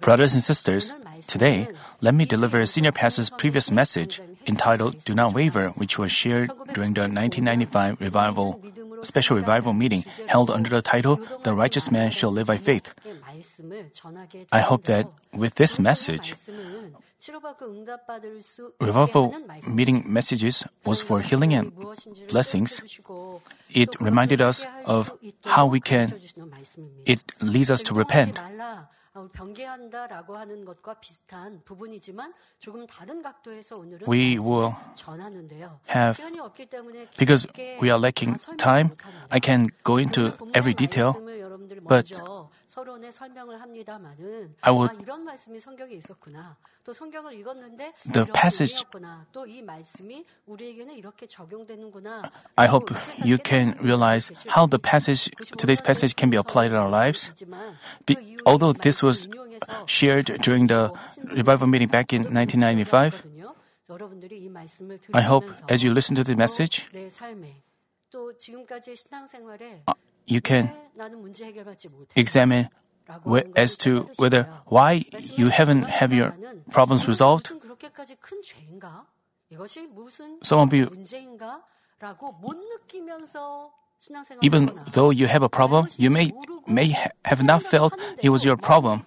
Brothers and sisters, today, let me deliver a Senior Pastor's previous message entitled Do Not Waver, which was shared during the 1995 revival, special revival meeting held under the title The Righteous Man Shall Live by Faith. I hope that with this message, revival meeting messages was for healing and blessings. It reminded us of how we can, it leads us to repent. We will have, because we are lacking time, I can go into every detail, but I would the passage I hope you can realize how the passage today's passage can be applied in our lives. Be, although this was shared during the revival meeting back in 1995, I hope as you listen to the message, uh, you can examine as to whether why you haven't have your problems resolved. Some of you, even though you have a problem, you may may have not felt it was your problem.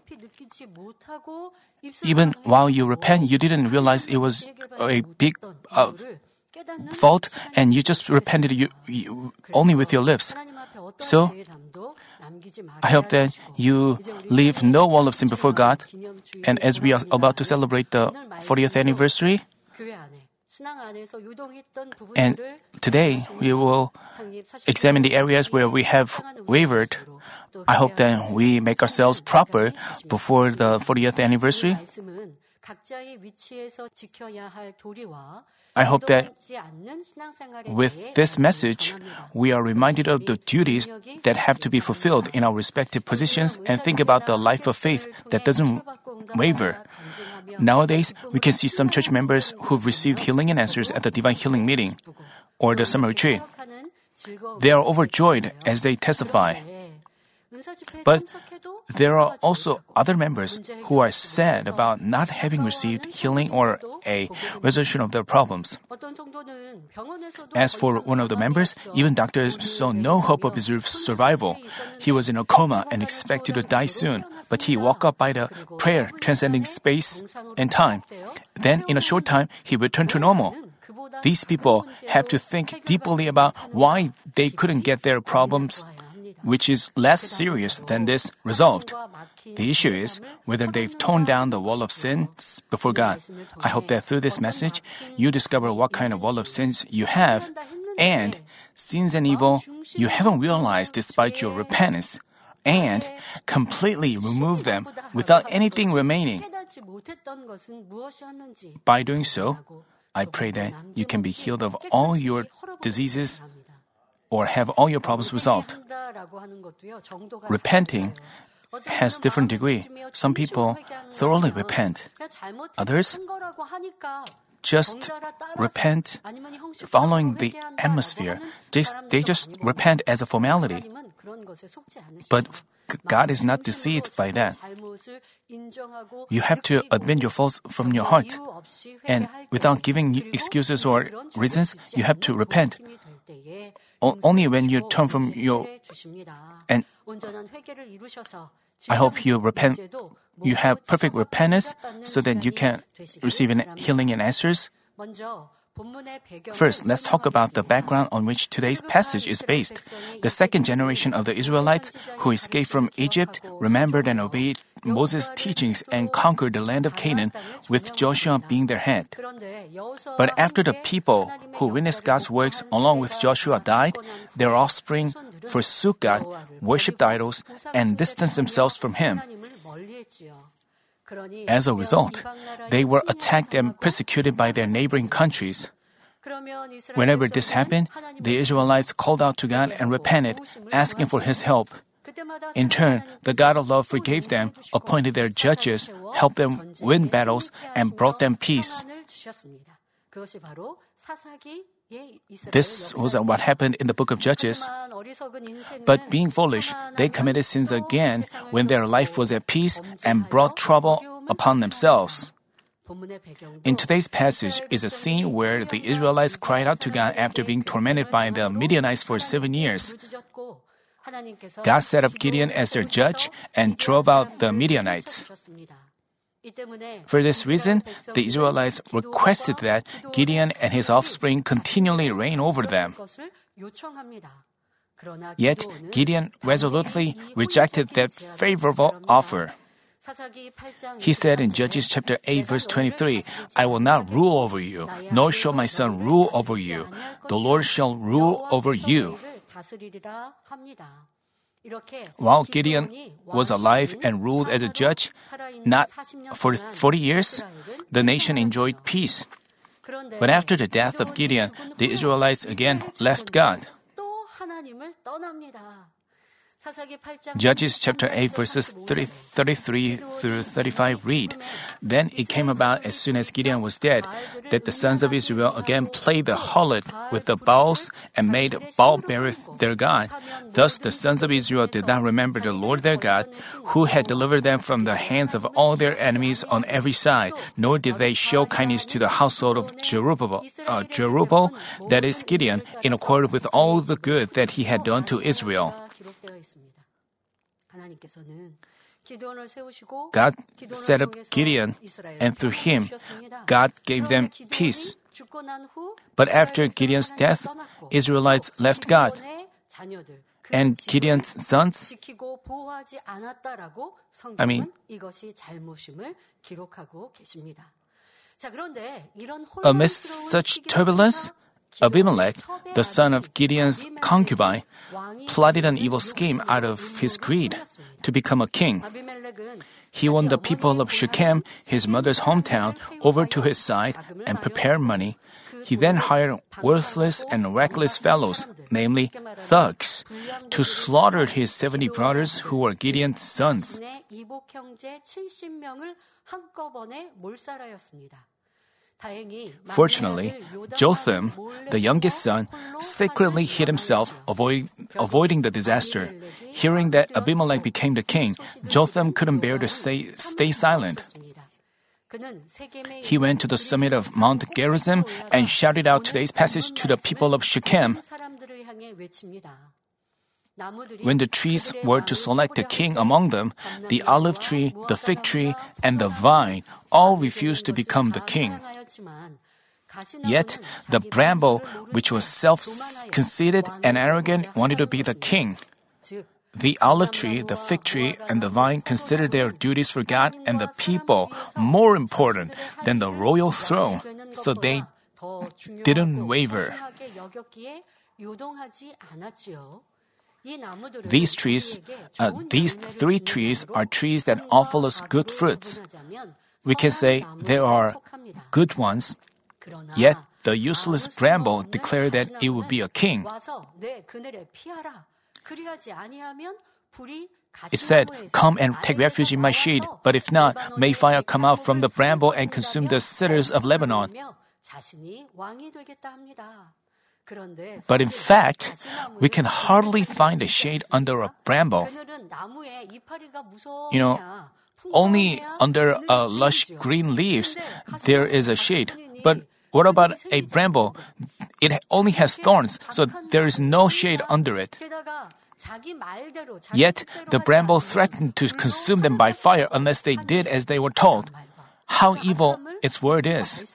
Even while you repent, you didn't realize it was a big uh, fault, and you just repented you, you, only with your lips. So, I hope that you leave no wall of sin before God. And as we are about to celebrate the 40th anniversary, and today we will examine the areas where we have wavered. I hope that we make ourselves proper before the 40th anniversary. I hope that with this message, we are reminded of the duties that have to be fulfilled in our respective positions and think about the life of faith that doesn't waver. Nowadays, we can see some church members who've received healing and answers at the divine healing meeting or the summer retreat. They are overjoyed as they testify. But there are also other members who are sad about not having received healing or a resolution of their problems. As for one of the members, even doctors saw no hope of his survival. He was in a coma and expected to die soon, but he woke up by the prayer transcending space and time. Then, in a short time, he returned to normal. These people have to think deeply about why they couldn't get their problems which is less serious than this, resolved. The issue is whether they've torn down the wall of sins before God. I hope that through this message, you discover what kind of wall of sins you have and sins and evil you haven't realized despite your repentance and completely remove them without anything remaining. By doing so, I pray that you can be healed of all your diseases or have all your problems resolved. Repenting has different degree. Some people thoroughly repent. Others just repent following the atmosphere. They, they just repent as a formality. But God is not deceived by that. You have to admit your faults from your heart. And without giving excuses or reasons, you have to repent only when you turn from your and I hope you repent you have perfect repentance so that you can receive an healing and answers. First, let's talk about the background on which today's passage is based. The second generation of the Israelites who escaped from Egypt remembered and obeyed Moses' teachings and conquered the land of Canaan, with Joshua being their head. But after the people who witnessed God's works along with Joshua died, their offspring forsook God, worshipped idols, and distanced themselves from Him. As a result, they were attacked and persecuted by their neighboring countries. Whenever this happened, the Israelites called out to God and repented, asking for His help. In turn, the God of love forgave them, appointed their judges, helped them win battles, and brought them peace. This was what happened in the book of Judges. But being foolish, they committed sins again when their life was at peace and brought trouble upon themselves. In today's passage is a scene where the Israelites cried out to God after being tormented by the Midianites for seven years. God set up Gideon as their judge and drove out the Midianites. For this reason, the Israelites requested that Gideon and his offspring continually reign over them. Yet, Gideon resolutely rejected that favorable offer. He said in Judges chapter 8 verse 23, I will not rule over you, nor shall my son rule over you. The Lord shall rule over you. While Gideon was alive and ruled as a judge, not for 40 years, the nation enjoyed peace. But after the death of Gideon, the Israelites again left God. Judges chapter 8 verses 30, 33 through 35 read, Then it came about as soon as Gideon was dead, that the sons of Israel again played the harlot with the Baals and made Baal-berith their God. Thus the sons of Israel did not remember the Lord their God, who had delivered them from the hands of all their enemies on every side, nor did they show kindness to the household of Jerubbaal, uh, Jerubbaal that is Gideon, in accord with all the good that he had done to Israel. God set up Gideon, and through him, God gave them peace. But after Gideon's death, Israelites left God. And Gideon's sons, I mean, amidst such turbulence, Abimelech, the son of Gideon's concubine, plotted an evil scheme out of his greed to become a king. He won the people of Shechem, his mother's hometown, over to his side and prepared money. He then hired worthless and reckless fellows, namely thugs, to slaughter his 70 brothers who were Gideon's sons. Fortunately, Jotham, the youngest son, secretly hid himself, avoid, avoiding the disaster. Hearing that Abimelech became the king, Jotham couldn't bear to stay, stay silent. He went to the summit of Mount Gerizim and shouted out today's passage to the people of Shechem. When the trees were to select a king among them, the olive tree, the fig tree, and the vine all refused to become the king. Yet the bramble, which was self conceited and arrogant, wanted to be the king. The olive tree, the fig tree, and the vine considered their duties for God and the people more important than the royal throne, so they didn't waver. These trees, uh, these three trees are trees that offer us good fruits. We can say there are good ones, yet the useless bramble declared that it would be a king. It said, Come and take refuge in my shade, but if not, may fire come out from the bramble and consume the cedars of Lebanon. But in fact, we can hardly find a shade under a bramble. You know, only under uh, lush green leaves there is a shade. But what about a bramble? It only has thorns, so there is no shade under it. Yet the bramble threatened to consume them by fire unless they did as they were told. How evil its word is.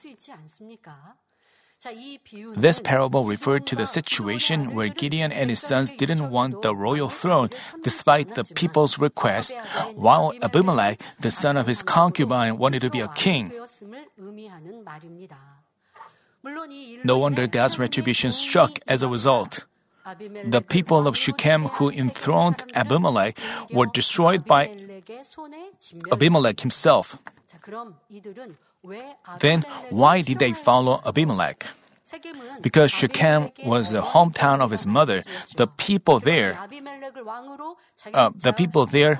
This parable referred to the situation where Gideon and his sons didn't want the royal throne despite the people's request, while Abimelech, the son of his concubine, wanted to be a king. No wonder God's retribution struck as a result. The people of Shechem who enthroned Abimelech were destroyed by Abimelech himself. Then why did they follow Abimelech? Because Shechem was the hometown of his mother, the people there, uh, the people there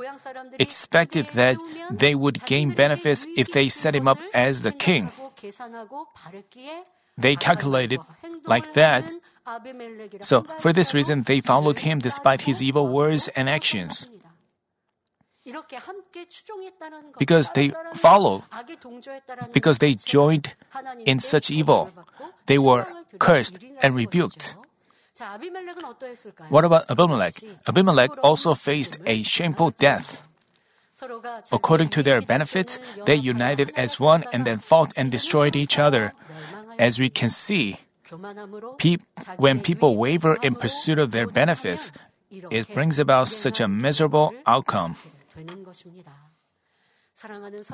expected that they would gain benefits if they set him up as the king. they calculated like that. So, for this reason, they followed him despite his evil words and actions. Because they follow, because they joined in such evil, they were cursed and rebuked. What about Abimelech? Abimelech also faced a shameful death. According to their benefits, they united as one and then fought and destroyed each other. As we can see, pe- when people waver in pursuit of their benefits, it brings about such a miserable outcome.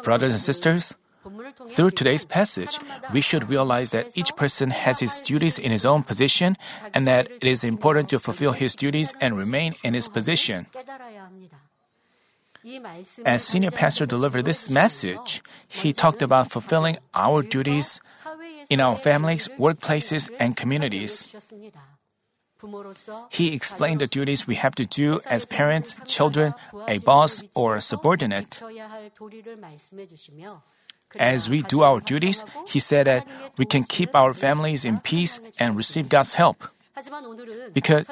Brothers and sisters, through today's passage, we should realize that each person has his duties in his own position and that it is important to fulfill his duties and remain in his position. As senior pastor delivered this message, he talked about fulfilling our duties in our families, workplaces, and communities. He explained the duties we have to do as parents, children, a boss, or a subordinate. As we do our duties, he said that we can keep our families in peace and receive God's help. Because,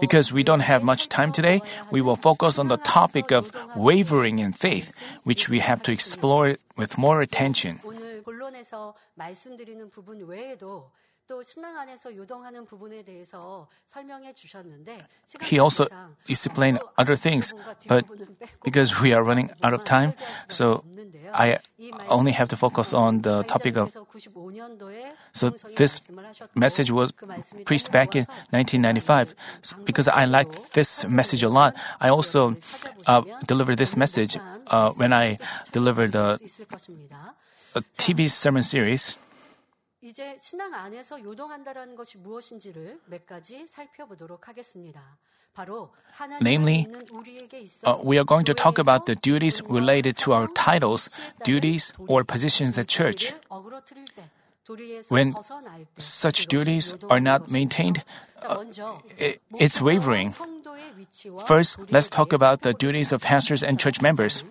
because we don't have much time today, we will focus on the topic of wavering in faith, which we have to explore with more attention. He also explained other things, but because we are running out of time, so I only have to focus on the topic of. So this message was preached back in 1995. Because I liked this message a lot, I also uh, delivered this message uh, when I delivered the TV sermon series. 이제 신앙 안에서 요동한다라는 것이 무엇인지를 몇 가지 살펴보도록 하겠습니다. Namely, uh, we are going to talk about the duties related to our titles, duties, or positions at church. When such duties are not maintained, uh, it, it's wavering. First, let's talk about the duties of pastors and church members.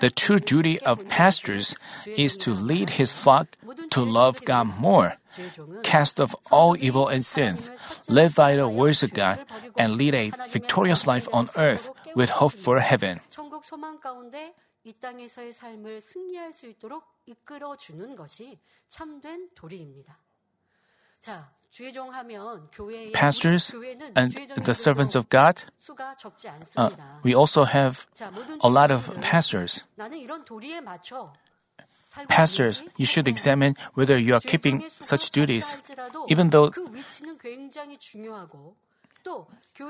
The true duty of pastors is to lead his flock to love God more, cast off all evil and sins, live by the words of God, and lead a victorious life on earth with hope for heaven. 이 땅에서의 삶을 승리할 수 있도록 이끌어 주는 것이 참된 도리입니다. 자, pastors and the servants of God, uh, we also have a lot of pastors. Pastors, you should examine whether you are keeping such duties, even though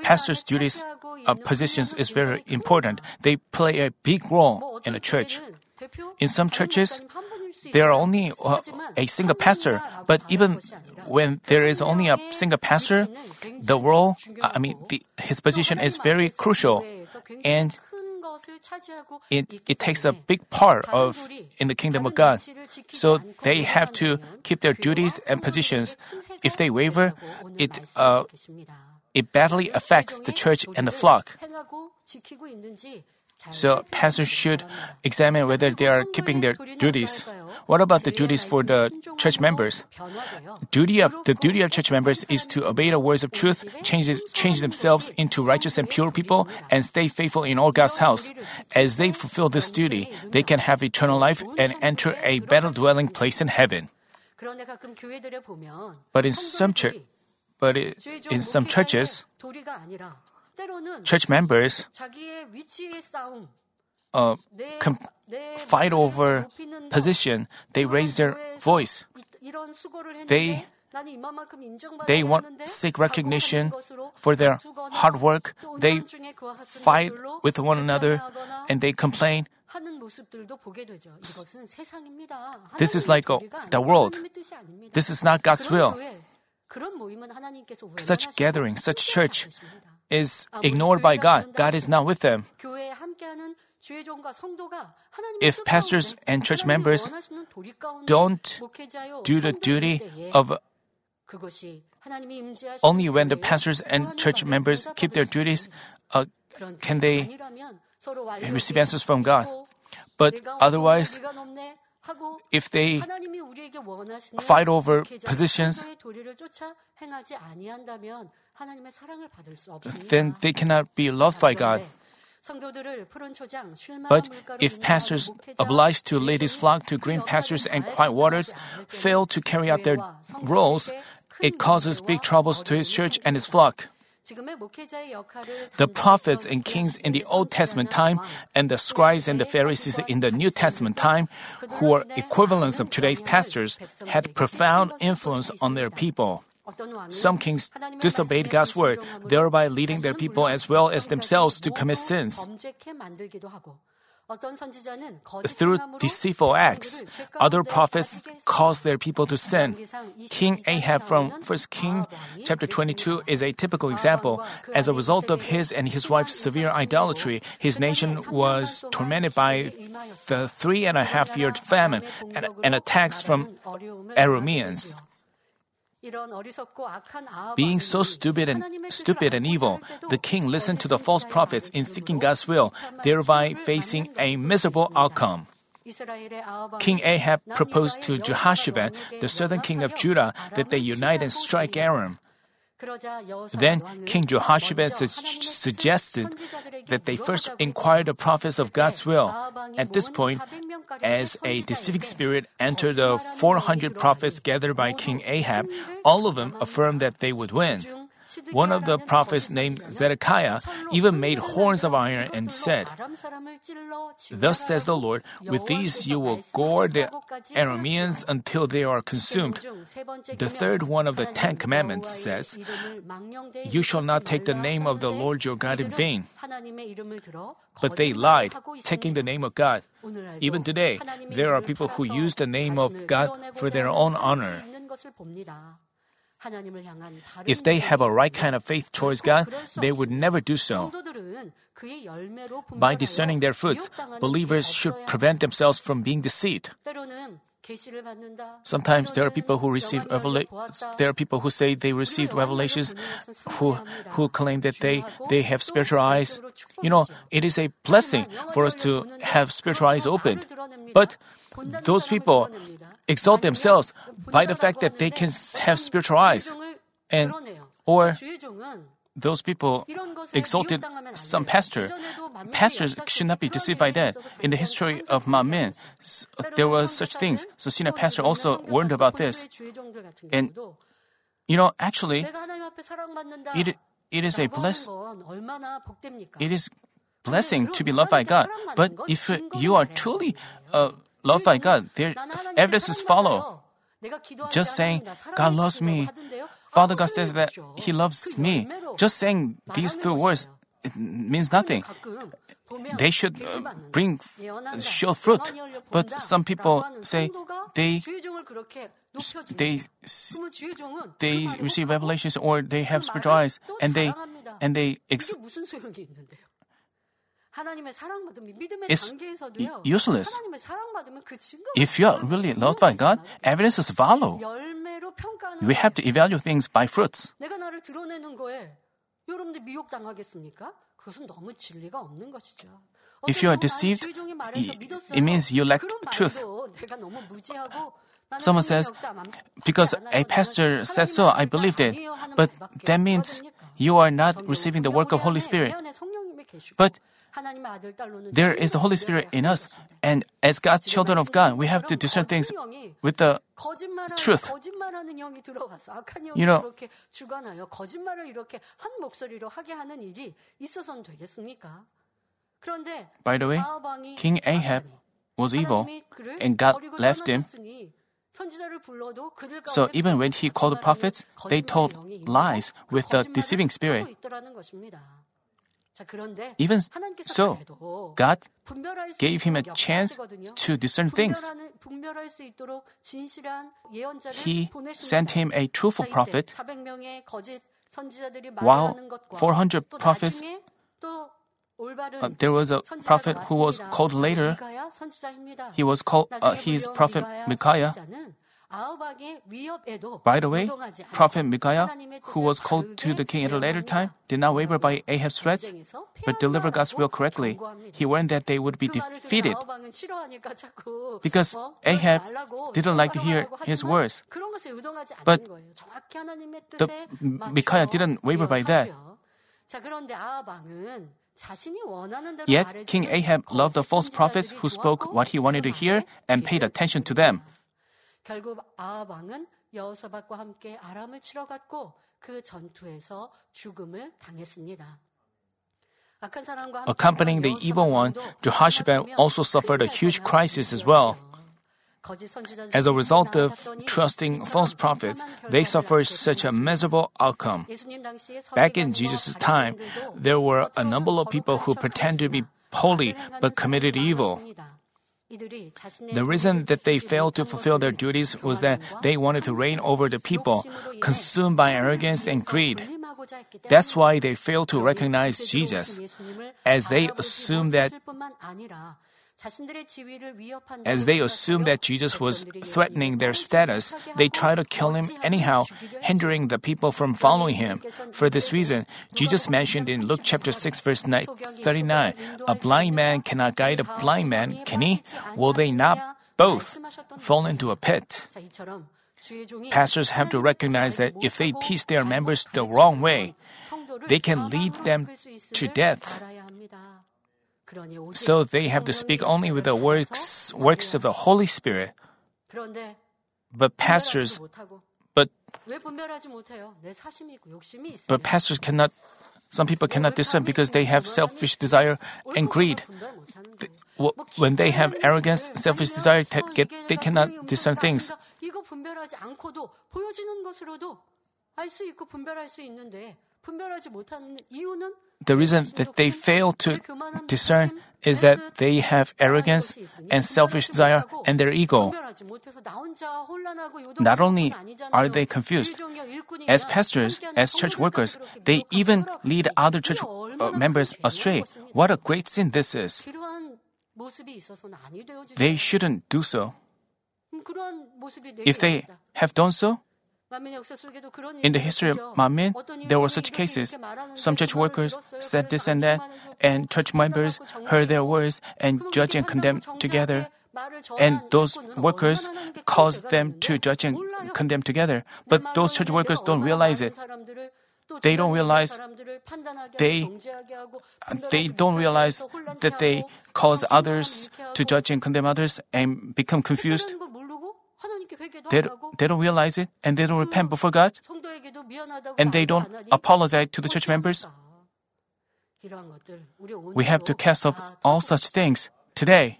pastors' duties uh, positions is very important. They play a big role in a church. In some churches, there are only uh, a single pastor, but even when there is only a single pastor, the role, I mean, the, his position is very crucial, and it, it takes a big part of in the kingdom of God. So they have to keep their duties and positions. If they waver, it uh, it badly affects the church and the flock. So pastors should examine whether they are keeping their duties. What about the duties for the church members? Duty of the duty of church members is to obey the words of truth, change, change themselves into righteous and pure people, and stay faithful in all God's house. As they fulfill this duty, they can have eternal life and enter a better dwelling place in heaven. But in some church, but in some churches, church members uh, com- fight over position. They raise their voice. They they want seek recognition for their hard work. They fight with one another and they complain. This is like uh, the world. This is not God's will. Such gathering, such church is ignored by God. God is not with them. If pastors and church members don't do the duty of only when the pastors and church members keep their duties, uh, can they receive answers from God. But otherwise, if they fight over positions, then they cannot be loved by God. But if pastors obliged to lead his flock to green pastures and quiet waters fail to carry out their roles, it causes big troubles to his church and his flock. The prophets and kings in the Old Testament time and the scribes and the Pharisees in the New Testament time, who are equivalents of today's pastors, had profound influence on their people. Some kings disobeyed God's word, thereby leading their people as well as themselves to commit sins. Through deceitful acts, other prophets caused their people to sin. King Ahab from 1 King chapter 22 is a typical example. As a result of his and his wife's severe idolatry, his nation was tormented by the three and a half year famine and, and attacks from Arameans. Being so stupid and stupid and evil, the king listened to the false prophets in seeking God's will, thereby facing a miserable outcome. King Ahab proposed to Jehoshaphat, the southern king of Judah, that they unite and strike Aram. Then King Jehoshaphat suggested that they first inquire the prophets of God's will. At this point, as a deceiving spirit entered the 400 prophets gathered by King Ahab, all of them affirmed that they would win. One of the prophets named Zedekiah even made horns of iron and said, Thus says the Lord, with these you will gore the Arameans until they are consumed. The third one of the Ten Commandments says, You shall not take the name of the Lord your God in vain. But they lied, taking the name of God. Even today, there are people who use the name of God for their own honor. If they have a right kind of faith towards God, they would never do so. By discerning their fruits, believers should prevent themselves from being deceived. Sometimes there are people who receive revela- there are people who say they received revelations who who claim that they they have spiritual eyes. You know, it is a blessing for us to have spiritual eyes opened. But those people exalt themselves by the fact that they can have spiritual eyes. And, or those people exalted some pastor. Pastors should not be deceived by that. In the history of Manmin, there were such things. So senior pastor also warned about this. And, you know, actually, it, it is a bless, it is blessing to be loved by God. But if you are truly uh, loved by God, their evidences follow. Just saying, God loves me. Father God says that He loves me. Just saying these two words it means nothing. They should bring show fruit, but some people say they they they receive revelations or they have spiritual eyes and they and they ex- it's useless. If you are really loved by God, evidences follow. We have to evaluate things by fruits. If you are deceived, it means you lack truth. Someone says, because a pastor said so, I believed it. But that means you are not receiving the work of Holy Spirit. But there is the Holy Spirit in us, and as God's children of God, we have to discern things with the truth. You know, by the way, King Ahab was evil, and God left him. So even when he called the prophets, they told lies with the deceiving spirit. Even so, God gave him a chance to discern things. He sent him a truthful prophet, while 400 prophets uh, there was a prophet who was called later. He was called uh, his prophet Micaiah. By the way, Prophet Micaiah, who was called to the king at a later time, did not waver by Ahab's threats, but delivered God's will correctly. He warned that they would be defeated because Ahab didn't like to hear his words. But the Micaiah didn't waver by that. Yet King Ahab loved the false prophets who spoke what he wanted to hear and paid attention to them. 결국 아합 왕은 여호사밧과 함께 아람을 치러 갔고 그 전투에서 죽음을 당했습니다. Accompanying the evil one, Jehoshaphat also suffered a huge crisis as well. As a result of trusting false prophets, they suffered such a miserable outcome. Back in Jesus' time, there were a number of people who pretended to be holy but committed evil. The reason that they failed to fulfill their duties was that they wanted to reign over the people, consumed by arrogance and greed. That's why they failed to recognize Jesus, as they assumed that as they assumed that Jesus was threatening their status, they tried to kill him anyhow, hindering the people from following him. For this reason, Jesus mentioned in Luke chapter 6 verse 39, a blind man cannot guide a blind man, can he? Will they not both fall into a pit? Pastors have to recognize that if they teach their members the wrong way, they can lead them to death. So they have to speak only with the works, works of the Holy Spirit. But pastors, but, but pastors cannot, some people cannot discern because they have selfish desire and greed. When they have arrogance, selfish desire, they cannot discern things. The reason that they fail to discern is that they have arrogance and selfish desire and their ego. Not only are they confused, as pastors, as church workers, they even lead other church uh, members astray. What a great sin this is. They shouldn't do so. If they have done so, in the history of Manmin, there were such cases. Some church workers said this and that, and church members heard their words and judge and condemn together. And those workers caused them to judge and condemn together. But those church workers don't realize it. They don't realize they uh, they don't realize that they cause others to judge and condemn others and become confused. They, they don't realize it and they don't repent before God and they don't apologize to the church members. We have to cast off all such things today.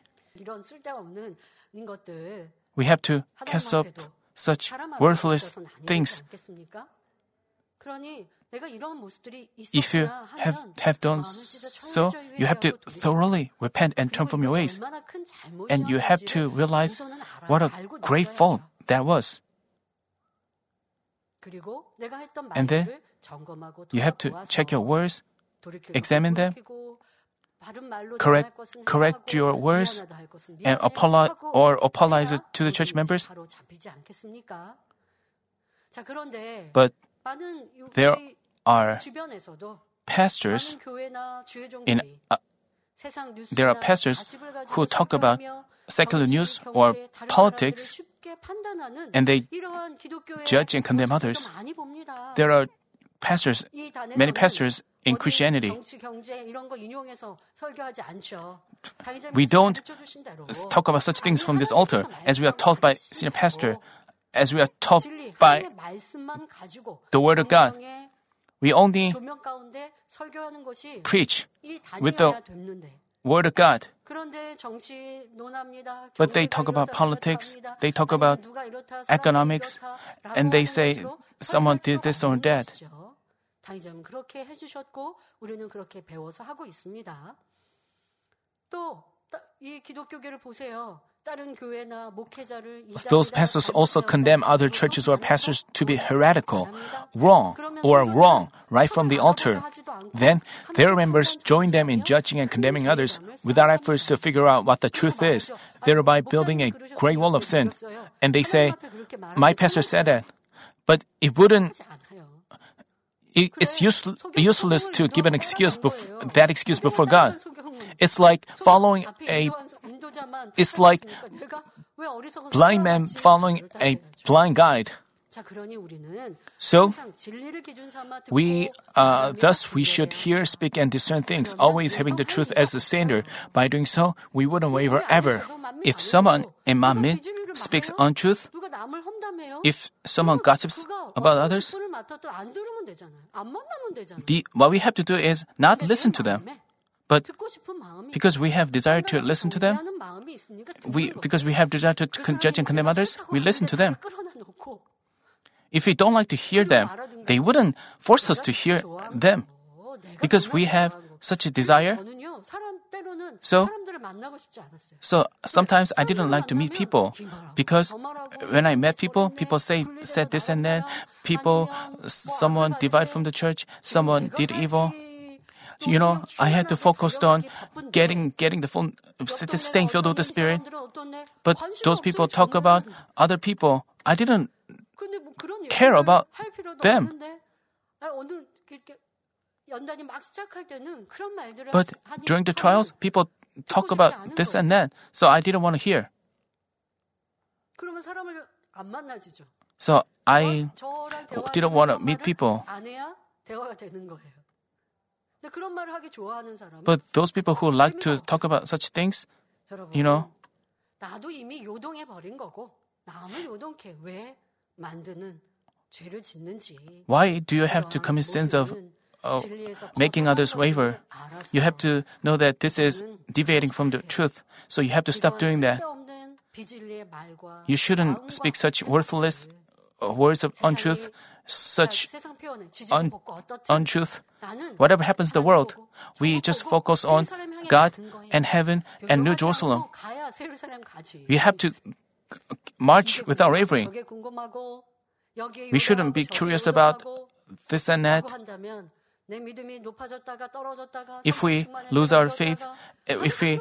We have to cast off such worthless things. If you have, have done so, you have to thoroughly repent and turn from your ways. And you have to realize what a great fault that was. And then you have to check your words, examine them, correct, correct your words, and apologize or apologize to the church members. But there are pastors in uh, there are pastors who talk about secular news or politics and they judge and condemn others. There are pastors, many pastors in Christianity. We don't talk about such things from this altar as we are taught by senior pastor, as we are taught by the Word of God. We only preach with the Word of God. But they talk about politics, they talk about economics, and they say someone did this or that. 그렇게 해주셨고 우리는 그렇게 배워서 하고 있습니다. 또 이 기독교계를 보세요. Those pastors also condemn other churches or pastors to be heretical, wrong, or wrong right from the altar. Then their members join them in judging and condemning others without efforts to figure out what the truth is, thereby building a great wall of sin. and they say, my pastor said that, but it wouldn't it's useless, useless to give an excuse bef- that excuse before God. It's like following a it's like blind man following a blind guide. So, we, uh, thus, we should hear, speak, and discern things, always having the truth as the standard. By doing so, we wouldn't waver ever. If someone in Manmin speaks untruth, if someone gossips about others, the, what we have to do is not listen to them. But because we have desire to listen to them, we, because we have desire to judge and condemn others, we listen to them. If we don't like to hear them, they wouldn't force us to hear them. Because we have such a desire. So, so sometimes I didn't like to meet people because when I met people, people say said this and that. People, someone divided from the church, someone did evil. You know, I had to focus on getting getting the phone, staying filled with the Spirit. But those people talk about other people. I didn't care about them. But during the trials, people talk about this and that, so I didn't want to hear. So I didn't want to meet people. But those people who like to talk about such things, you know, why do you have to commit sins of uh, making others waver? You have to know that this is deviating from the truth, so you have to stop doing that. You shouldn't speak such worthless uh, words of untruth, such un- untruth. Whatever happens in the world, we just focus on God and heaven and New Jerusalem. We have to march without wavering. We shouldn't be curious about this and that. If we lose our faith, if we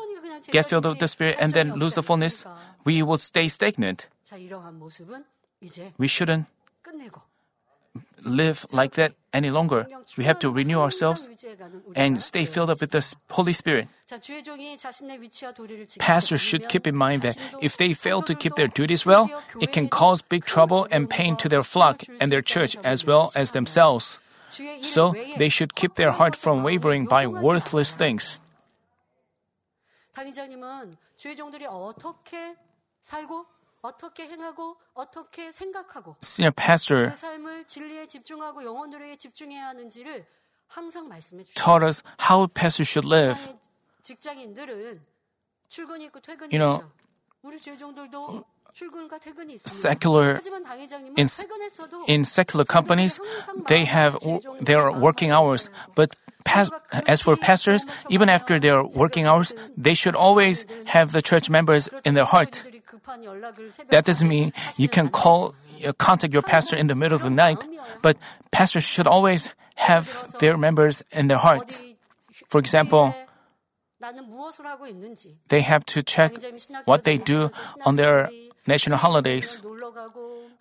get filled with the Spirit and then lose the fullness, we will stay stagnant. We shouldn't live like that any longer. We have to renew ourselves and stay filled up with the Holy Spirit. Pastors should keep in mind that if they fail to keep their duties well, it can cause big trouble and pain to their flock and their church as well as themselves. So they should keep their heart from wavering by worthless things. Senior pastor taught us how pastors should live. You know, secular in, in secular companies they have their working hours. but as for pastors even after their working hours they should always have the church members in their heart that doesn't mean you can call uh, contact your pastor in the middle of the night but pastors should always have their members in their heart. for example they have to check what they do on their national holidays.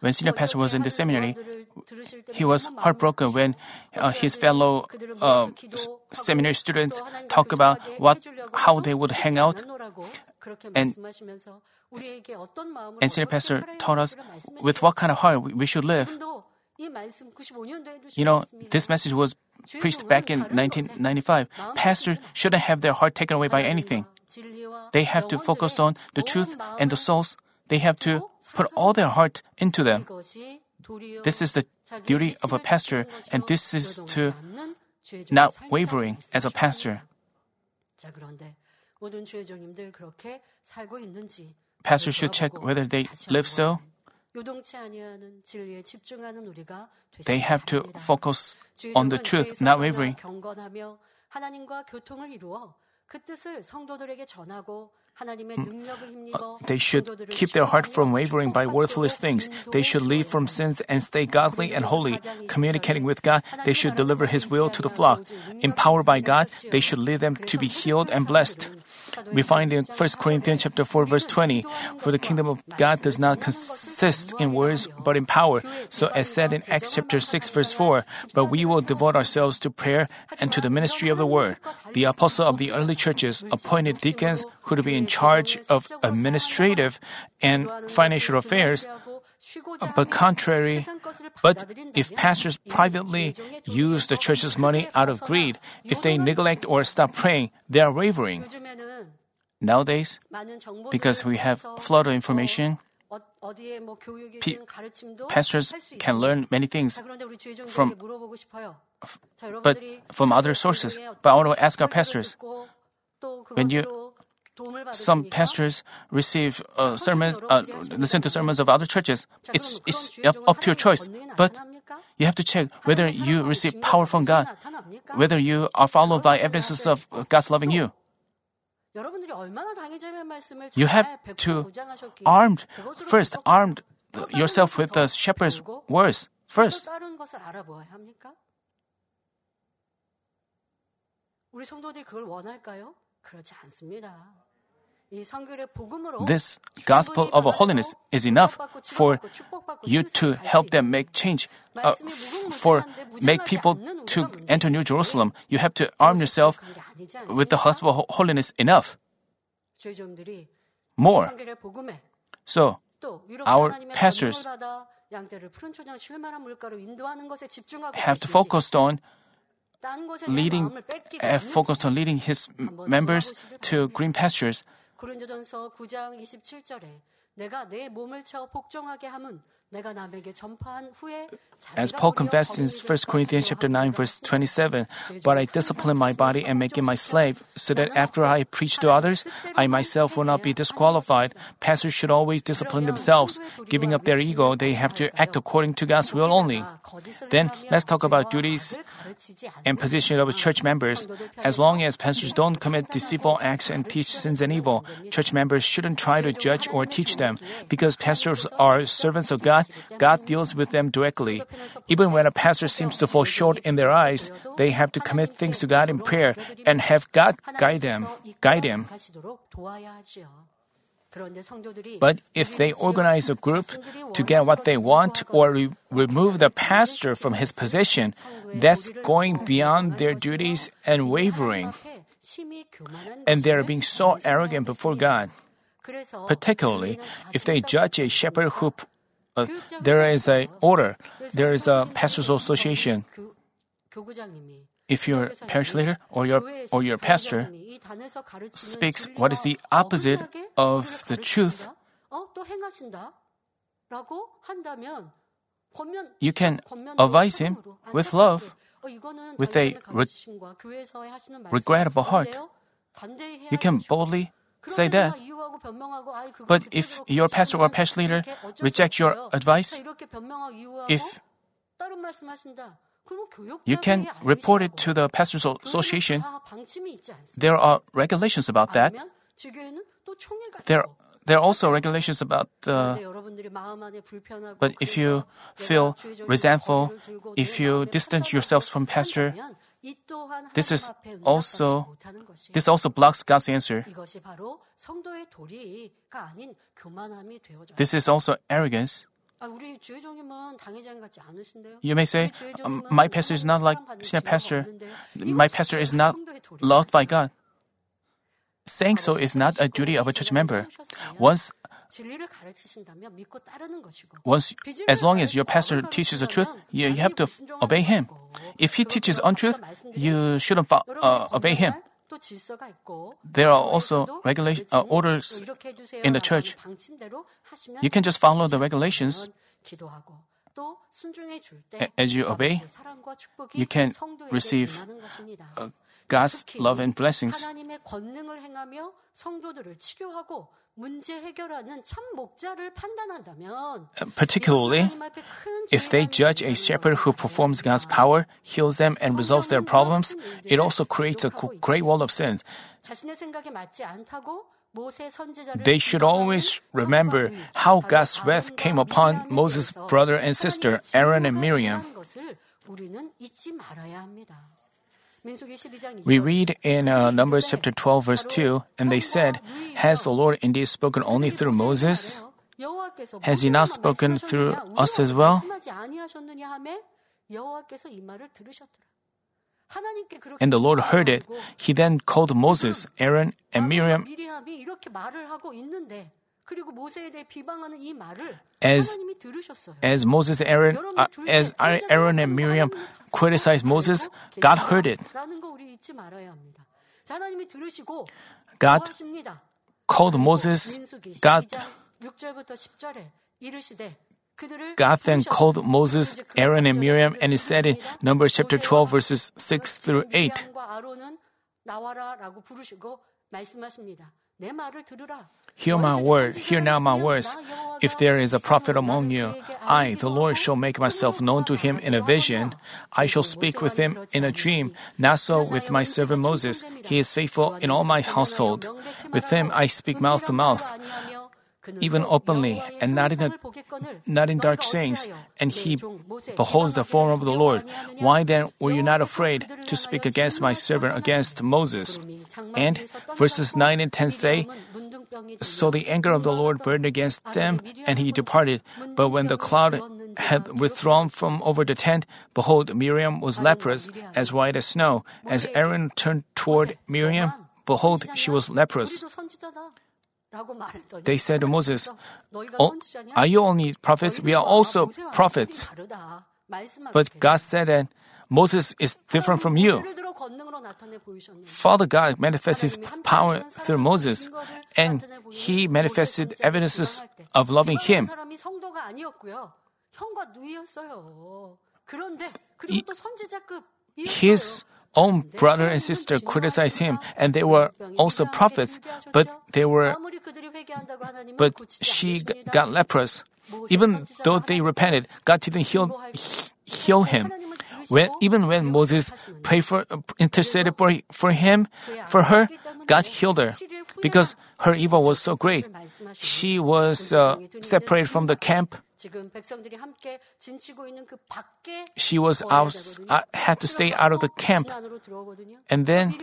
When senior pastor was in the seminary, he was heartbroken when uh, his fellow uh, seminary students talk about what how they would hang out, and and senior pastor taught us with what kind of heart we should live. You know, this message was preached back in 1995. Pastors shouldn't have their heart taken away by anything. They have to focus on the truth and the souls they have to put all their heart into them. This is the duty of a pastor, and this is to not wavering as a pastor. Pastors should check whether they live so. They have to focus on the truth, not wavering. Uh, they should keep their heart from wavering by worthless things. They should leave from sins and stay godly and holy. Communicating with God, they should deliver His will to the flock. Empowered by God, they should lead them to be healed and blessed. We find in 1 Corinthians chapter 4 verse 20, for the kingdom of God does not consist in words but in power. So as said in Acts chapter 6 verse 4, but we will devote ourselves to prayer and to the ministry of the word. The apostle of the early churches appointed deacons who to be in charge of administrative and financial affairs but contrary, but if pastors privately use the church's money out of greed, if they neglect or stop praying, they are wavering. Nowadays, because we have flood of information, P- pastors can learn many things from, but from other sources. But I want to ask our pastors, when you some pastors receive uh, sermons, uh, listen to sermons of other churches. It's, it's up, up to your choice. But you have to check whether you receive power from God, whether you are followed by evidences of God's loving you. You have to armed first armed yourself with the shepherd's words first. 우리 성도들이 그걸 원할까요? 그렇지 않습니다. This gospel of holiness is enough for you to help them make change, uh, for make people to enter New Jerusalem. You have to arm yourself with the gospel of holiness enough. More. So, our pastors have to focus on leading, have focused on leading his members to green pastures. 고린도전서 9장 27절에 내가 내 몸을 채워 복종하게 함은 As Paul confessed in 1 Corinthians chapter 9 verse 27, but I discipline my body and make it my slave, so that after I preach to others, I myself will not be disqualified. Pastors should always discipline themselves. Giving up their ego, they have to act according to God's will only. Then let's talk about duties and position of church members. As long as pastors don't commit deceitful acts and teach sins and evil, church members shouldn't try to judge or teach them, because pastors are servants of God God, deals with them directly. Even when a pastor seems to fall short in their eyes, they have to commit things to God in prayer and have God guide them, guide them. But if they organize a group to get what they want or re- remove the pastor from his position, that's going beyond their duties and wavering. And they're being so arrogant before God. Particularly if they judge a shepherd who uh, there is a order. There is a pastors association. If your parish leader or your or your pastor speaks what is the opposite of the truth, you can advise him with love, with a re- regrettable heart. You can boldly say that. But if your pastor or parish leader rejects your advice, if you can report it to the pastors association. There are regulations about that. There, there are also regulations about uh, but if you feel resentful, if you distance yourselves from pastor, this is also this also blocks God's answer. This is also arrogance. You may say, um, my pastor is not like senior pastor. My pastor is not loved by God. Saying so is not a duty of a church member. Once once, as long as your pastor teaches the truth, you, you have to obey him. If he teaches untruth, you shouldn't uh, obey him. There are also regulation uh, orders in the church. You can just follow the regulations. As you obey, you can receive uh, God's love and blessings. Uh, particularly, if they judge a shepherd who performs God's power, heals them, and resolves their problems, it also creates a great wall of sins. They should always remember how God's wrath came upon Moses' brother and sister, Aaron and Miriam. We read in uh, Numbers chapter 12, verse 2, and they said, Has the Lord indeed spoken only through Moses? Has he not spoken through us as well? And the Lord heard it. He then called Moses, Aaron, and Miriam. As, as Moses, Aaron, uh, as Aaron and Miriam criticized Moses, God heard it. God called Moses. God God then called Moses, Aaron, and Miriam, and he said in Numbers chapter 12, verses 6 through 8. Hear my word, hear now my words. If there is a prophet among you, I, the Lord, shall make myself known to him in a vision. I shall speak with him in a dream. Not so with my servant Moses. He is faithful in all my household. With him I speak mouth to mouth even openly and not in, a, not in dark sayings, and he beholds the form of the Lord. Why then were you not afraid to speak against my servant, against Moses? And verses 9 and 10 say, So the anger of the Lord burned against them, and he departed. But when the cloud had withdrawn from over the tent, behold, Miriam was leprous, as white as snow. As Aaron turned toward Miriam, behold, she was leprous. They said to Moses, oh, Are you only prophets? We are also prophets. But God said that Moses is different from you. Father God manifested his power through Moses, and he manifested evidences of loving him. His own brother and sister criticized him, and they were also prophets, but they were, but she got leprous. Even though they repented, God didn't heal, heal him. When, even when Moses prayed for, interceded for, for him, for her, God healed her because her evil was so great. She was uh, separated from the camp she was out, uh, had to stay out of the camp and then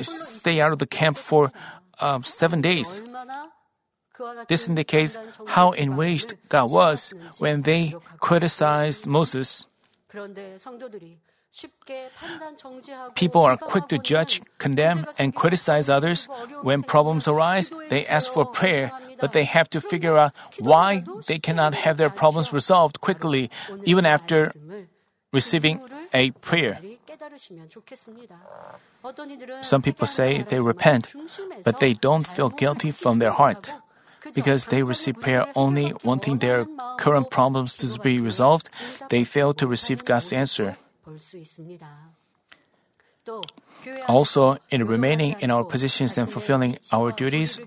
stay out of the camp for uh, seven days. This indicates how enraged God was when they criticized Moses. People are quick to judge, condemn, and criticize others. When problems arise, they ask for prayer, but they have to figure out why they cannot have their problems resolved quickly, even after receiving a prayer. Some people say they repent, but they don't feel guilty from their heart. Because they receive prayer only wanting their current problems to be resolved, they fail to receive God's answer. Also, in remaining in our positions and fulfilling our duties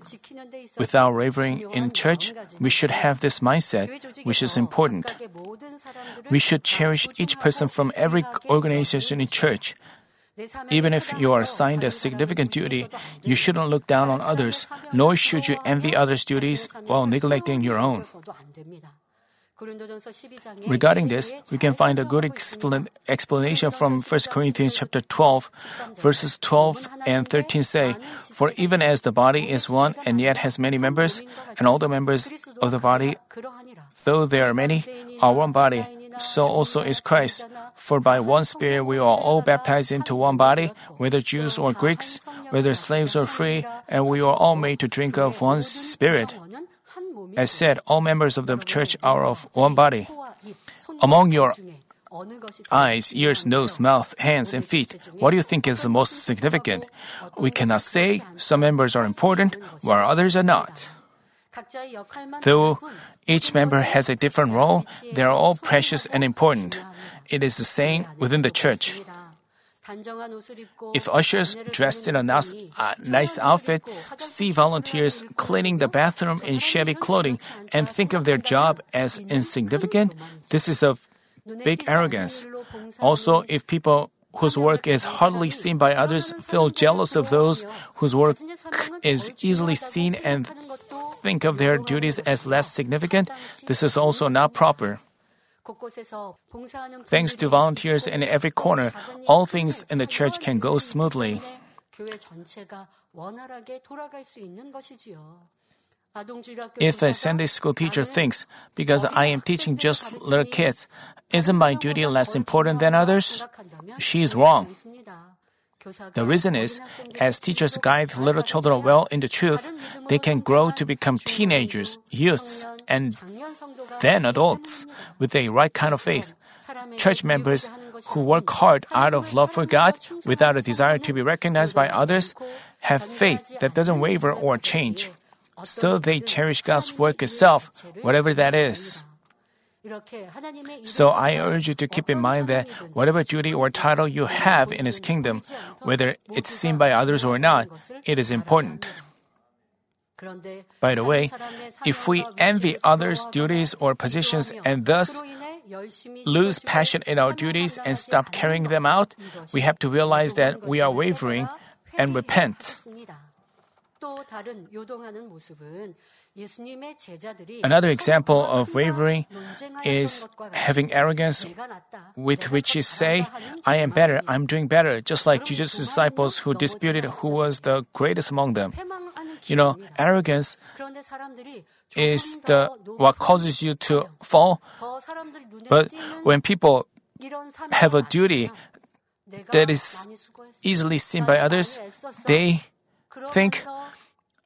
without wavering in church, we should have this mindset, which is important. We should cherish each person from every organization in church. Even if you are assigned a significant duty, you shouldn't look down on others, nor should you envy others' duties while neglecting your own. Regarding this, we can find a good explan- explanation from 1 Corinthians chapter 12, verses 12 and 13 say, For even as the body is one and yet has many members, and all the members of the body, though there are many, are one body, so also is Christ. For by one Spirit we are all baptized into one body, whether Jews or Greeks, whether slaves or free, and we are all made to drink of one Spirit. As said, all members of the church are of one body. Among your eyes, ears, nose, mouth, hands, and feet, what do you think is the most significant? We cannot say some members are important while others are not. Though each member has a different role, they are all precious and important. It is the same within the church. If ushers dressed in a nice, uh, nice outfit see volunteers cleaning the bathroom in shabby clothing and think of their job as insignificant, this is of big arrogance. Also, if people whose work is hardly seen by others feel jealous of those whose work is easily seen and think of their duties as less significant, this is also not proper. Thanks to volunteers in every corner, all things in the church can go smoothly. If a Sunday school teacher thinks, because I am teaching just little kids, isn't my duty less important than others? She is wrong. The reason is, as teachers guide little children well in the truth, they can grow to become teenagers, youths, and then adults with a right kind of faith. Church members who work hard out of love for God without a desire to be recognized by others have faith that doesn't waver or change. So they cherish God's work itself, whatever that is. So I urge you to keep in mind that whatever duty or title you have in His kingdom, whether it's seen by others or not, it is important. By the way, if we envy others' duties or positions and thus lose passion in our duties and stop carrying them out, we have to realize that we are wavering and repent. Another example of wavering is having arrogance with which you say, I am better, I'm doing better, just like Jesus' disciples who disputed who was the greatest among them. You know, arrogance is the what causes you to fall. But when people have a duty that is easily seen by others, they think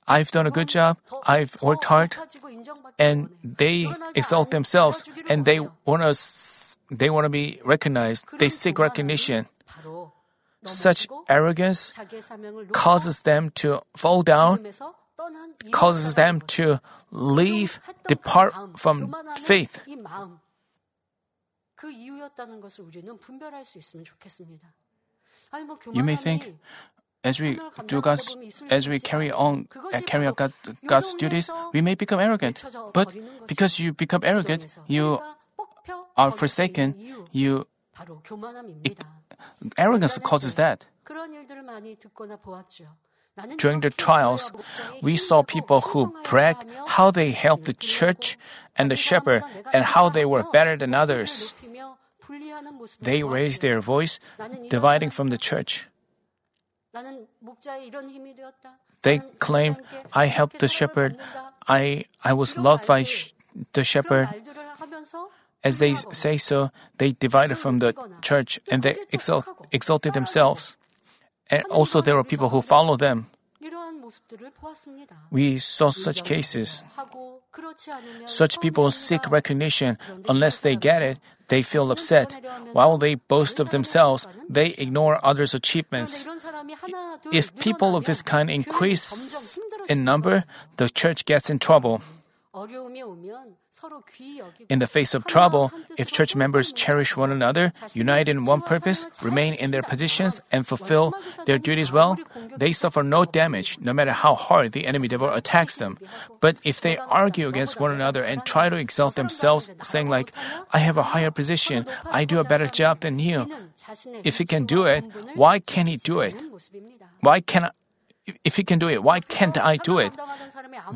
I've done a good job, I've worked hard, and they exalt themselves and they want us they want to be recognized. They seek recognition. Such arrogance causes them to fall down, causes them to leave, depart from faith. You may think, as we do God's, as we carry on, uh, carry out God, God's duties, we may become arrogant. But because you become arrogant, you are forsaken. You it, arrogance causes that. During the trials, we saw people who bragged how they helped the church and the shepherd and how they were better than others. They raised their voice, dividing from the church. They claim, I helped the shepherd, I, I was loved by sh- the shepherd. As they say so, they divided from the church and they exalt, exalted themselves. And also there were people who follow them. We saw such cases. Such people seek recognition. Unless they get it, they feel upset. While they boast of themselves, they ignore others' achievements. If people of this kind increase in number, the church gets in trouble. In the face of trouble, if church members cherish one another, unite in one purpose, remain in their positions, and fulfill their duties well, they suffer no damage, no matter how hard the enemy devil attacks them. But if they argue against one another and try to exalt themselves, saying like, I have a higher position, I do a better job than you. If he can do it, why can't he do it? Why can't if he can do it, why can't I do it?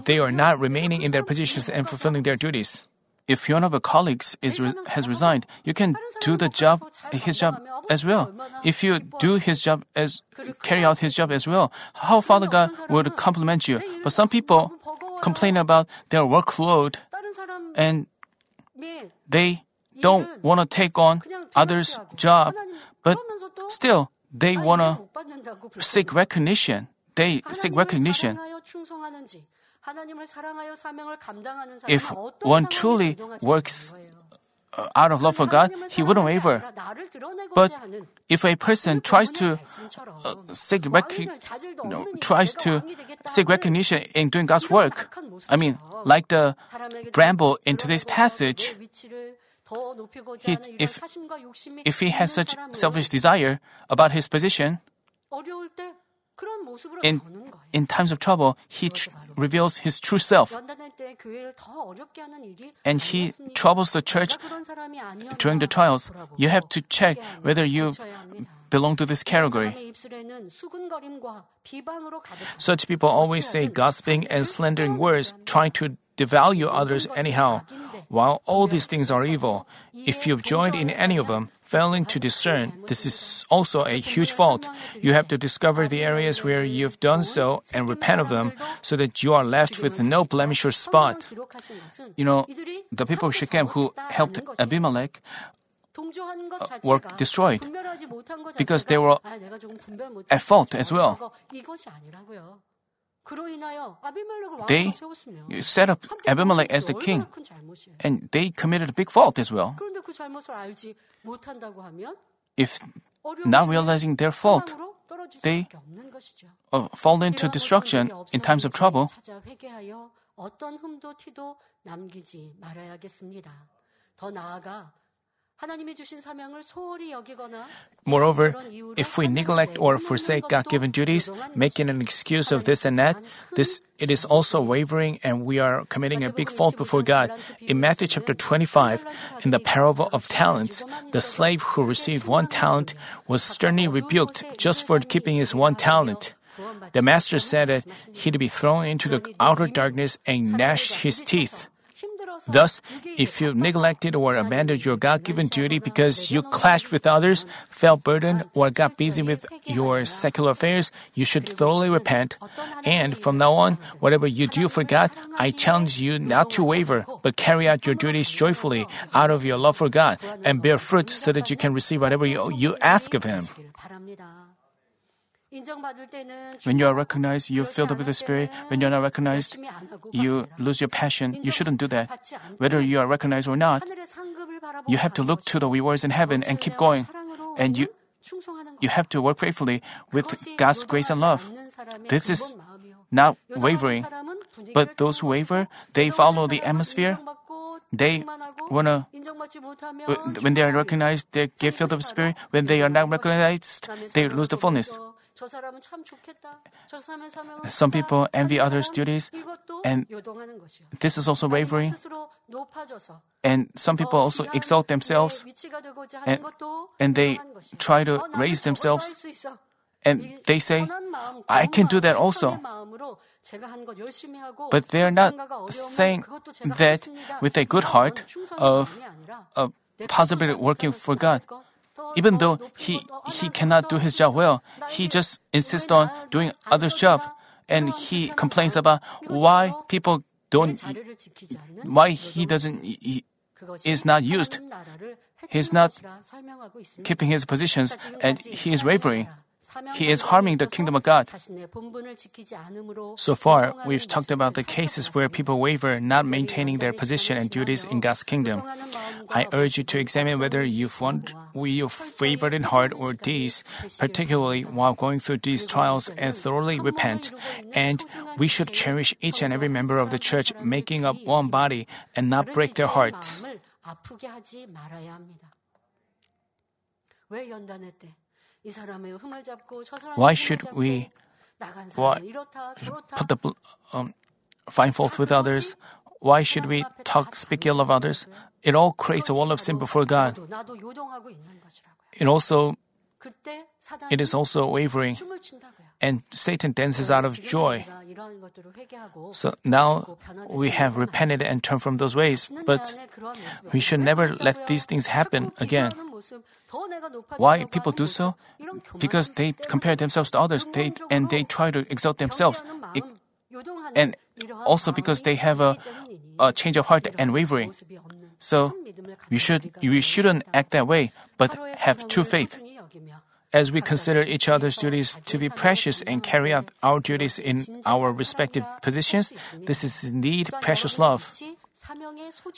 They are not remaining in their positions and fulfilling their duties. If one of your colleagues is re- has resigned, you can do the job, his job as well. If you do his job as carry out his job as well, how Father God would compliment you. But some people complain about their workload, and they don't want to take on others' job, but still they want to seek recognition they seek recognition. If one truly works uh, out of love for God, he wouldn't waver. But if a person tries to uh, seek rec- no, tries to seek recognition in doing God's work, I mean, like the bramble in today's passage, he, if, if he has such selfish desire about his position, in, in times of trouble, he tr- reveals his true self. And he troubles the church during the trials. You have to check whether you belong to this category. Such people always say gossiping and slandering words, trying to devalue others anyhow. While all these things are evil, if you've joined in any of them, Failing to discern, this is also a huge fault. You have to discover the areas where you've done so and repent of them so that you are left with no blemish or spot. You know, the people of Shechem who helped Abimelech uh, were destroyed because they were at fault as well. They set up Abimelech as the king, and they committed a big fault as well. If not realizing their fault, they uh, fall into destruction in times of trouble. Moreover, if we neglect or forsake God-given duties, making an excuse of this and that, this it is also wavering and we are committing a big fault before God. In Matthew chapter 25, in the parable of talents, the slave who received one talent was sternly rebuked just for keeping his one talent. The master said that he'd be thrown into the outer darkness and gnash his teeth. Thus, if you neglected or abandoned your God given duty because you clashed with others, felt burdened, or got busy with your secular affairs, you should thoroughly repent. And from now on, whatever you do for God, I challenge you not to waver, but carry out your duties joyfully out of your love for God and bear fruit so that you can receive whatever you, you ask of Him. When you are recognized, you're filled up with the Spirit. When you're not recognized, you lose your passion. You shouldn't do that. Whether you are recognized or not, you have to look to the rewards in heaven and keep going. And you, you have to work faithfully with God's grace and love. This is not wavering. But those who waver, they follow the atmosphere. They wanna, when they are recognized, they get filled up with spirit. When they are not recognized, they lose the fullness. Some people envy others' duties, and this is also wavering. And some people also exalt themselves, and, and they try to raise themselves, and they say, I can do that also. But they are not saying that with a good heart of, of possibly working for God. Even though he, he cannot do his job well, he just insists on doing others' job. And he complains about why people don't, why he doesn't, he is not used. He's not keeping his positions and he is wavering. He is harming the kingdom of God. So far, we've talked about the cases where people waver, not maintaining their position and duties in God's kingdom. I urge you to examine whether you've, you've wavered in heart or deeds, particularly while going through these trials, and thoroughly repent. And we should cherish each and every member of the church, making up one body, and not break their hearts. Why should we why, put the um, find fault with others? Why should we talk, speak ill of others? It all creates a wall of sin before God. It also, it is also wavering, and Satan dances out of joy. So now we have repented and turned from those ways, but we should never let these things happen again. Why people do so? Because they compare themselves to others, they, and they try to exalt themselves. It, and also because they have a, a change of heart and wavering. So we should we shouldn't act that way, but have true faith. As we consider each other's duties to be precious and carry out our duties in our respective positions, this is indeed precious love.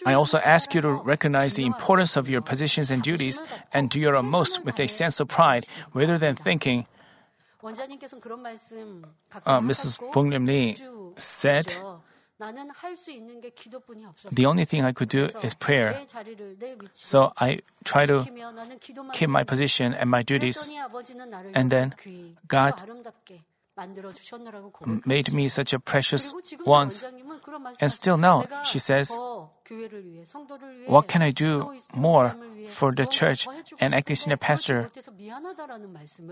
I also ask you to recognize the importance of your positions and duties and do your utmost with a sense of pride rather than thinking, uh, Mrs. Bong Lee said, the only thing I could do is prayer. So I try to keep my position and my duties. And then God made me such a precious once. And still now, she says, What can I do more for the church and acting senior pastor?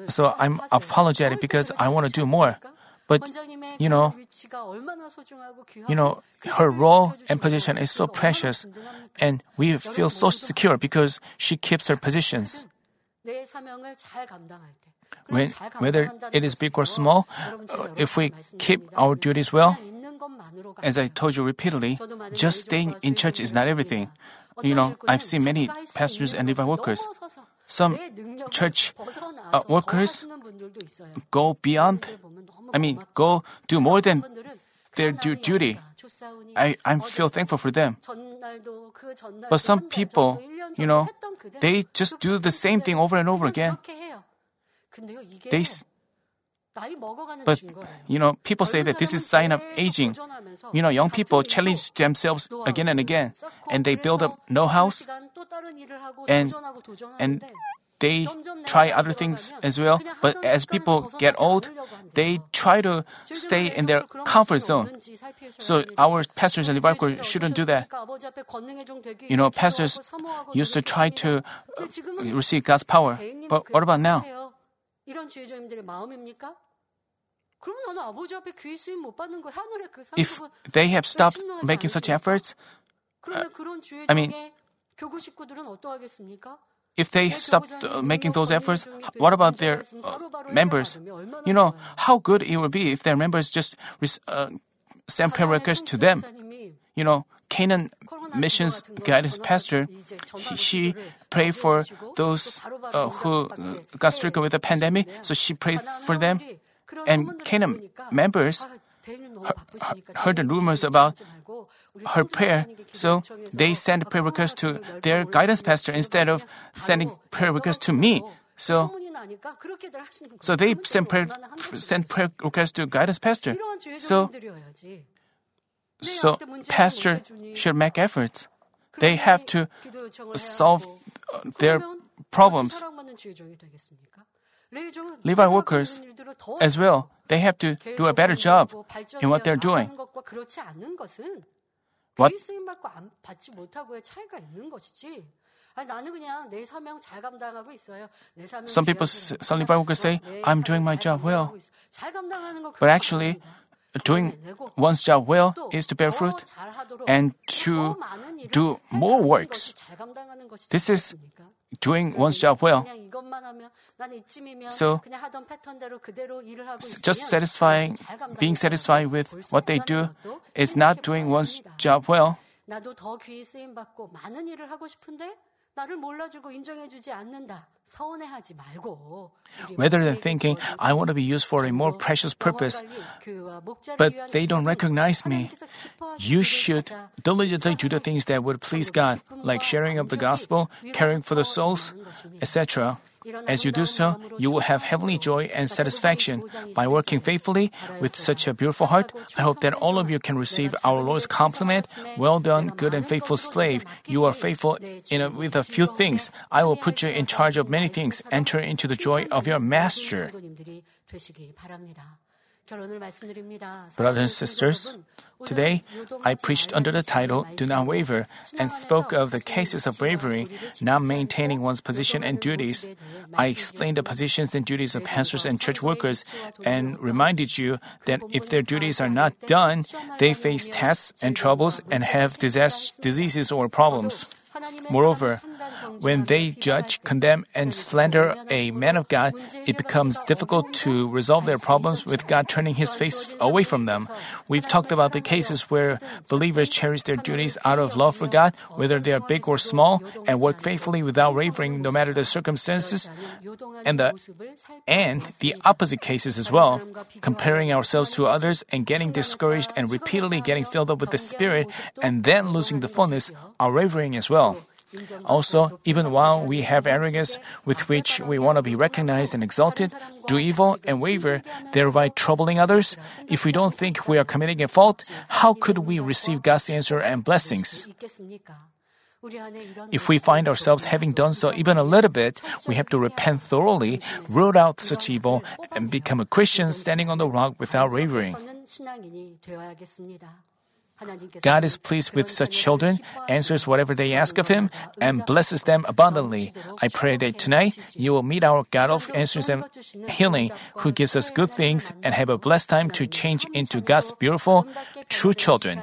So I'm apologetic because I want to do more. But you know, you know, her role and position is so precious, and we feel so secure because she keeps her positions. When, whether it is big or small, uh, if we keep our duties well, as I told you repeatedly, just staying in church is not everything. You know, I've seen many pastors and Levi workers. Some church uh, workers go beyond, I mean, go do more than their due duty. I, I feel thankful for them. But some people, you know, they just do the same thing over and over again. They, but you know, people say that this is sign of aging. You know, young people challenge themselves again and again, and they build up know-hows, and and they try other things as well. But as people get old, they try to stay in their comfort zone. So our pastors and Levi shouldn't do that. You know, pastors used to try to uh, receive God's power. But what about now? If they have stopped making such efforts, uh, I mean, if they stopped uh, making those efforts, what about their uh, members? You know, how good it would be if their members just uh, send prayer requests to them. You know, Canaan Missions Guidance Pastor, she prayed for those uh, who got stricken with the pandemic, so she prayed for them. And Canaan members heard the rumors about her prayer, so they sent prayer requests to their guidance pastor instead of sending prayer requests to me. So, so they sent prayer, sent prayer requests to guidance pastor. So, so pastor should make efforts. They have to solve their problems. Levi workers as well, they have to do a better job in what they're doing. What? Some people, some Levi workers say, I'm doing my job well. But actually, doing one's job well is to bear fruit and to do more works. This is doing one's job well. So, just satisfying, being satisfied with what they do is not doing one's job well. Rather than thinking, I want to be used for a more precious purpose, but they don't recognize me, you should diligently do the things that would please God, like sharing of the gospel, caring for the souls, etc. As you do so, you will have heavenly joy and satisfaction. By working faithfully with such a beautiful heart, I hope that all of you can receive our Lord's compliment. Well done, good and faithful slave. You are faithful in a, with a few things. I will put you in charge of many things. Enter into the joy of your master. Brothers and sisters, today I preached under the title Do Not Waver and spoke of the cases of wavering, not maintaining one's position and duties. I explained the positions and duties of pastors and church workers and reminded you that if their duties are not done, they face tests and troubles and have diseases or problems. Moreover, when they judge, condemn, and slander a man of God, it becomes difficult to resolve their problems with God turning his face away from them. We've talked about the cases where believers cherish their duties out of love for God, whether they are big or small, and work faithfully without wavering no matter the circumstances, and the and the opposite cases as well, comparing ourselves to others and getting discouraged and repeatedly getting filled up with the Spirit and then losing the fullness are wavering as well. Also, even while we have arrogance with which we want to be recognized and exalted, do evil and waver, thereby troubling others, if we don't think we are committing a fault, how could we receive God's answer and blessings? If we find ourselves having done so even a little bit, we have to repent thoroughly, root out such evil, and become a Christian standing on the rock without wavering. God is pleased with such children, answers whatever they ask of Him, and blesses them abundantly. I pray that tonight you will meet our God of answers and healing, who gives us good things, and have a blessed time to change into God's beautiful, true children.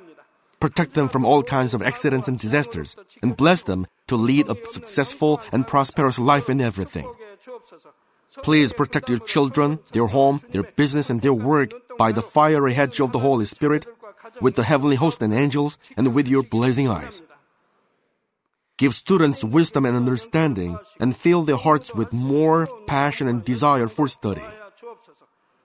Protect them from all kinds of accidents and disasters, and bless them to lead a successful and prosperous life in everything. Please protect your children, their home, their business, and their work by the fiery hedge of the Holy Spirit, with the heavenly host and angels, and with your blazing eyes. Give students wisdom and understanding, and fill their hearts with more passion and desire for study